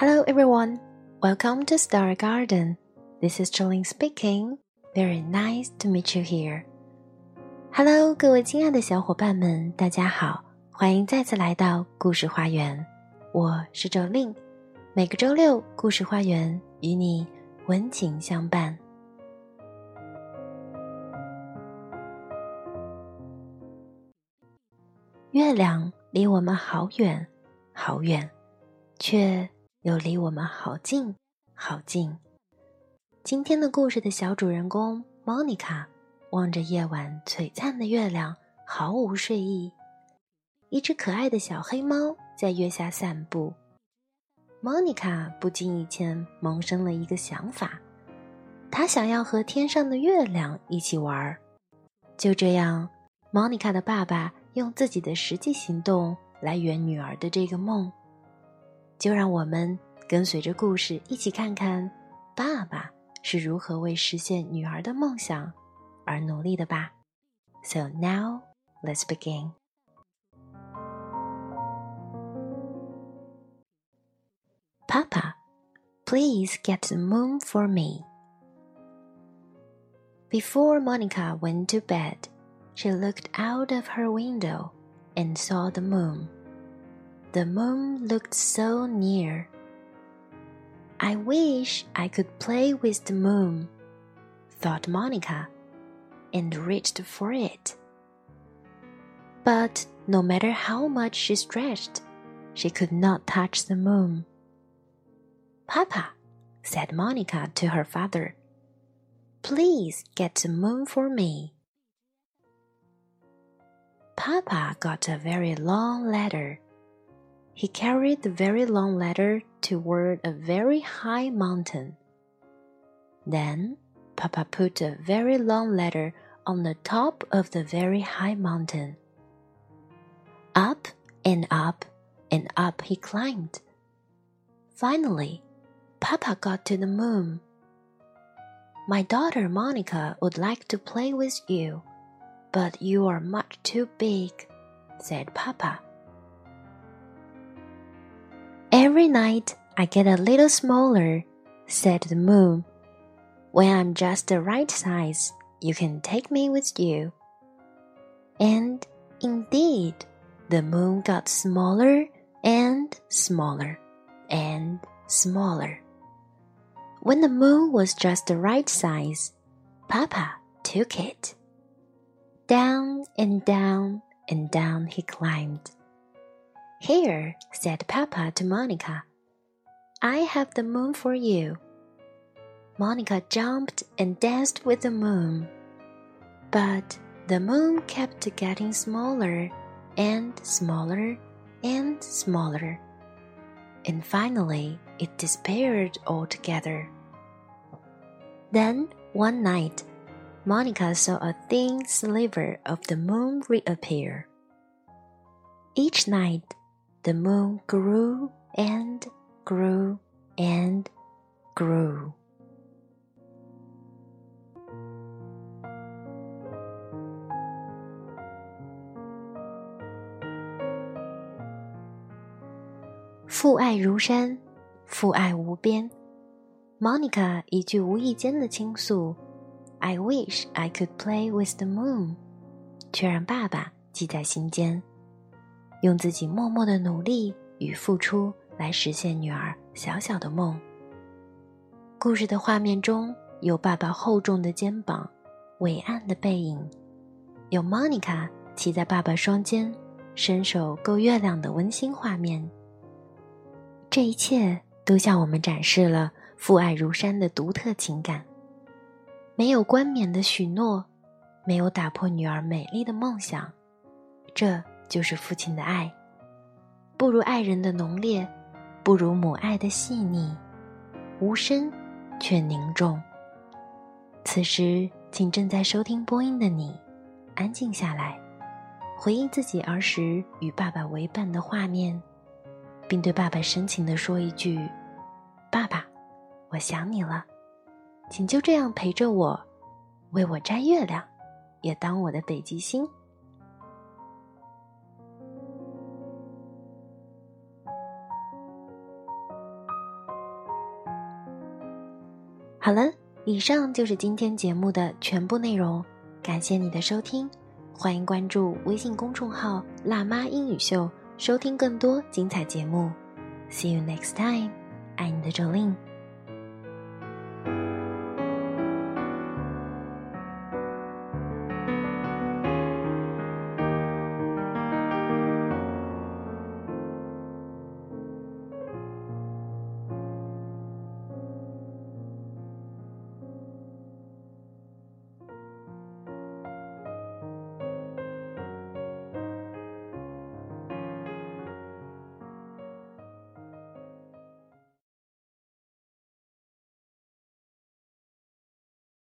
Hello everyone, welcome to Star Garden. This is jolin speaking. Very nice to meet you here. Hello，各位亲爱的小伙伴们，大家好，欢迎再次来到故事花园。我是 Jolene，每个周六故事花园与你温情相伴。月亮离我们好远，好远，却又离我们好近，好近。今天的故事的小主人公 Monica 望着夜晚璀璨的月亮，毫无睡意。一只可爱的小黑猫在月下散步。Monica 不经意间萌生了一个想法，她想要和天上的月亮一起玩儿。就这样，Monica 的爸爸。用自己的实际行动来圆女儿的这个梦，就让我们跟随着故事一起看看爸爸是如何为实现女儿的梦想而努力的吧。So now let's begin. Papa, please get the moon for me. Before Monica went to bed, she looked out of her window and saw the moon. The moon looked so near. I wish I could play with the moon, thought Monica, and reached for it. But no matter how much she stretched, she could not touch the moon. Papa, said Monica to her father, please get the moon for me. Papa got a very long ladder. He carried the very long ladder toward a very high mountain. Then Papa put a very long ladder on the top of the very high mountain. Up and up and up he climbed. Finally, Papa got to the moon. My daughter Monica would like to play with you, but you are much too big, said Papa. Every night I get a little smaller, said the moon. When I'm just the right size, you can take me with you. And indeed, the moon got smaller and smaller and smaller. When the moon was just the right size, Papa took it. Down and down and down he climbed. Here, said Papa to Monica, I have the moon for you. Monica jumped and danced with the moon. But the moon kept getting smaller and smaller and smaller. And finally, it disappeared altogether. Then, one night, Monica saw a thin sliver of the moon reappear. Each night, the moon grew and grew and grew. 父爱如山，父爱无边。Monica 一句无意间的倾诉 I wish I could play with the moon，却让爸爸记在心间，用自己默默的努力与付出来实现女儿小小的梦。故事的画面中有爸爸厚重的肩膀、伟岸的背影，有 Monica 骑在爸爸双肩、伸手够月亮的温馨画面。这一切都向我们展示了父爱如山的独特情感。没有冠冕的许诺，没有打破女儿美丽的梦想，这就是父亲的爱。不如爱人的浓烈，不如母爱的细腻，无声却凝重。此时，请正在收听播音的你，安静下来，回忆自己儿时与爸爸为伴的画面，并对爸爸深情地说一句：“爸爸，我想你了。”请就这样陪着我，为我摘月亮，也当我的北极星。好了，以上就是今天节目的全部内容，感谢你的收听，欢迎关注微信公众号“辣妈英语秀”，收听更多精彩节目。See you next time，爱你的周令。